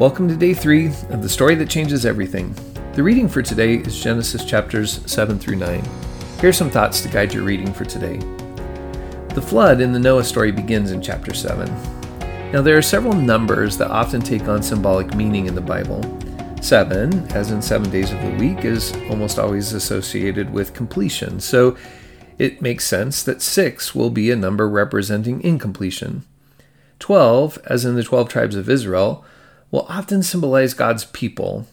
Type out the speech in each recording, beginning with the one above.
Welcome to day three of the story that changes everything. The reading for today is Genesis chapters 7 through 9. Here are some thoughts to guide your reading for today. The flood in the Noah story begins in chapter 7. Now, there are several numbers that often take on symbolic meaning in the Bible. Seven, as in seven days of the week, is almost always associated with completion, so it makes sense that six will be a number representing incompletion. Twelve, as in the twelve tribes of Israel, will often symbolize God's people.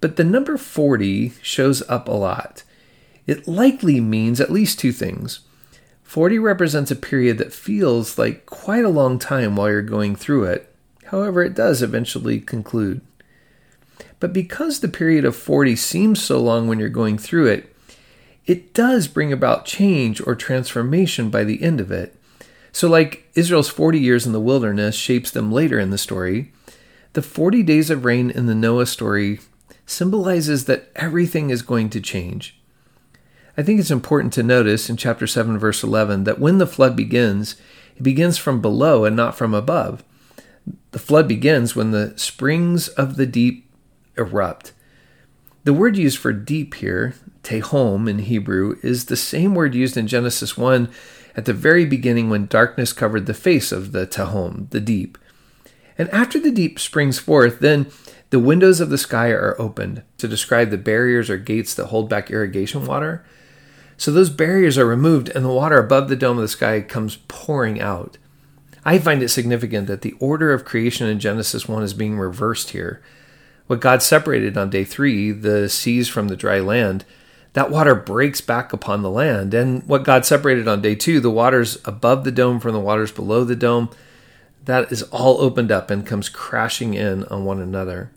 But the number 40 shows up a lot. It likely means at least two things. 40 represents a period that feels like quite a long time while you're going through it. However, it does eventually conclude. But because the period of 40 seems so long when you're going through it, it does bring about change or transformation by the end of it. So, like Israel's 40 years in the wilderness shapes them later in the story, the 40 days of rain in the Noah story symbolizes that everything is going to change. I think it's important to notice in chapter 7, verse 11, that when the flood begins, it begins from below and not from above. The flood begins when the springs of the deep erupt. The word used for deep here, tehom in Hebrew, is the same word used in Genesis 1 at the very beginning when darkness covered the face of the tehom, the deep. And after the deep springs forth, then the windows of the sky are opened to describe the barriers or gates that hold back irrigation water. So those barriers are removed, and the water above the dome of the sky comes pouring out. I find it significant that the order of creation in Genesis 1 is being reversed here. What God separated on day three, the seas from the dry land, that water breaks back upon the land. And what God separated on day two, the waters above the dome from the waters below the dome, that is all opened up and comes crashing in on one another.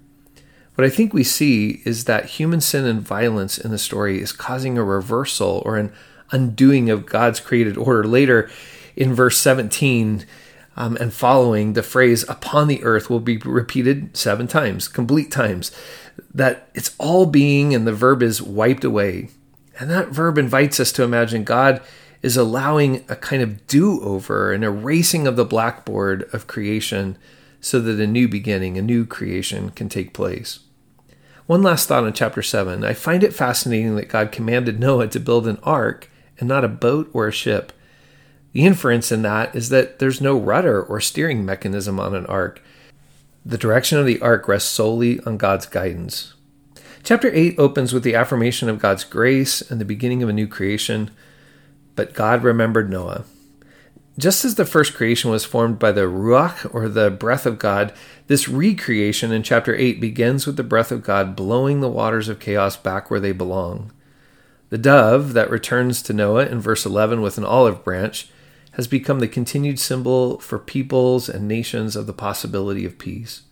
What I think we see is that human sin and violence in the story is causing a reversal or an undoing of God's created order. Later in verse 17 um, and following, the phrase upon the earth will be repeated seven times, complete times, that it's all being and the verb is wiped away. And that verb invites us to imagine God is allowing a kind of do over, an erasing of the blackboard of creation so that a new beginning, a new creation can take place. One last thought on chapter 7. I find it fascinating that God commanded Noah to build an ark and not a boat or a ship. The inference in that is that there's no rudder or steering mechanism on an ark. The direction of the ark rests solely on God's guidance. Chapter 8 opens with the affirmation of God's grace and the beginning of a new creation. But God remembered Noah. Just as the first creation was formed by the Ruach, or the breath of God, this recreation in chapter 8 begins with the breath of God blowing the waters of chaos back where they belong. The dove that returns to Noah in verse 11 with an olive branch has become the continued symbol for peoples and nations of the possibility of peace.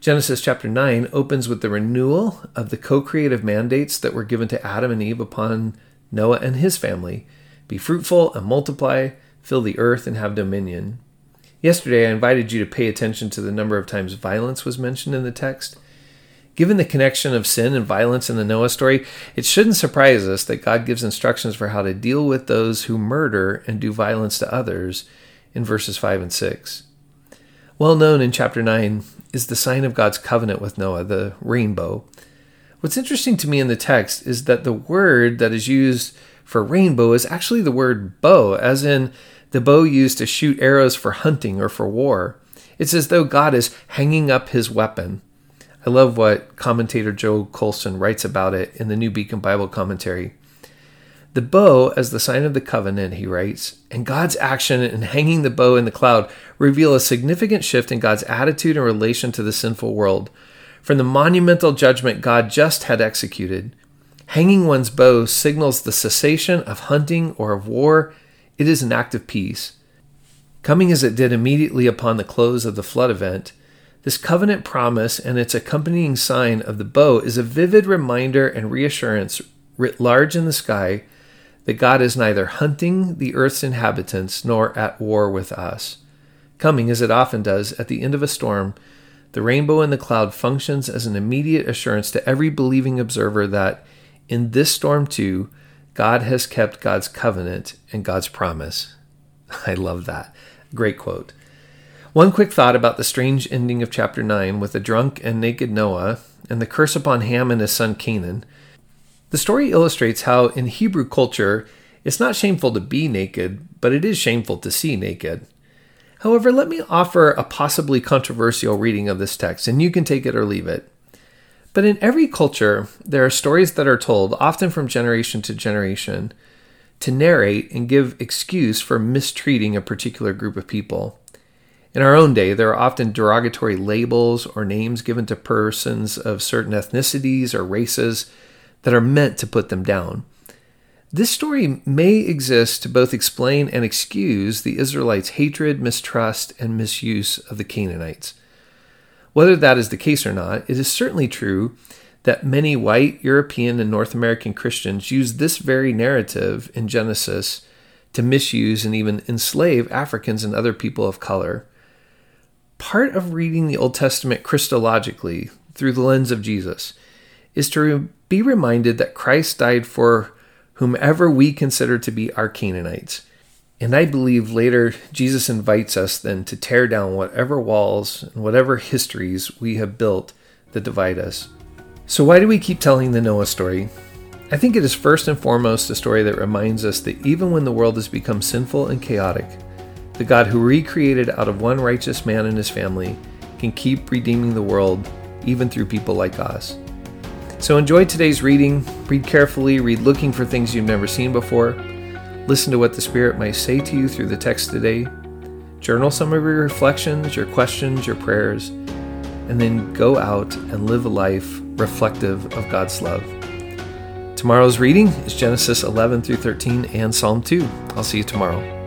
Genesis chapter 9 opens with the renewal of the co creative mandates that were given to Adam and Eve upon Noah and his family Be fruitful and multiply, fill the earth, and have dominion. Yesterday, I invited you to pay attention to the number of times violence was mentioned in the text. Given the connection of sin and violence in the Noah story, it shouldn't surprise us that God gives instructions for how to deal with those who murder and do violence to others in verses 5 and 6. Well known in chapter 9 is the sign of God's covenant with Noah, the rainbow. What's interesting to me in the text is that the word that is used for rainbow is actually the word bow, as in the bow used to shoot arrows for hunting or for war. It's as though God is hanging up his weapon. I love what commentator Joe Coleson writes about it in the New Beacon Bible commentary. The bow, as the sign of the covenant, he writes, and God's action in hanging the bow in the cloud reveal a significant shift in God's attitude in relation to the sinful world from the monumental judgment God just had executed. Hanging one's bow signals the cessation of hunting or of war. It is an act of peace. Coming as it did immediately upon the close of the flood event, this covenant promise and its accompanying sign of the bow is a vivid reminder and reassurance writ large in the sky that God is neither hunting the earth's inhabitants nor at war with us. Coming, as it often does, at the end of a storm, the rainbow in the cloud functions as an immediate assurance to every believing observer that in this storm too, God has kept God's covenant and God's promise. I love that. Great quote. One quick thought about the strange ending of chapter 9 with the drunk and naked Noah and the curse upon Ham and his son Canaan. The story illustrates how, in Hebrew culture, it's not shameful to be naked, but it is shameful to see naked. However, let me offer a possibly controversial reading of this text, and you can take it or leave it. But in every culture, there are stories that are told, often from generation to generation, to narrate and give excuse for mistreating a particular group of people. In our own day, there are often derogatory labels or names given to persons of certain ethnicities or races that are meant to put them down. This story may exist to both explain and excuse the Israelites' hatred, mistrust, and misuse of the Canaanites. Whether that is the case or not, it is certainly true that many white, European, and North American Christians use this very narrative in Genesis to misuse and even enslave Africans and other people of color. Part of reading the Old Testament Christologically through the lens of Jesus is to be reminded that Christ died for whomever we consider to be our Canaanites. And I believe later Jesus invites us then to tear down whatever walls and whatever histories we have built that divide us. So, why do we keep telling the Noah story? I think it is first and foremost a story that reminds us that even when the world has become sinful and chaotic, the God who recreated out of one righteous man and his family can keep redeeming the world even through people like us. So enjoy today's reading, read carefully, read looking for things you've never seen before, listen to what the Spirit might say to you through the text today, journal some of your reflections, your questions, your prayers, and then go out and live a life reflective of God's love. Tomorrow's reading is Genesis 11 through 13 and Psalm 2. I'll see you tomorrow.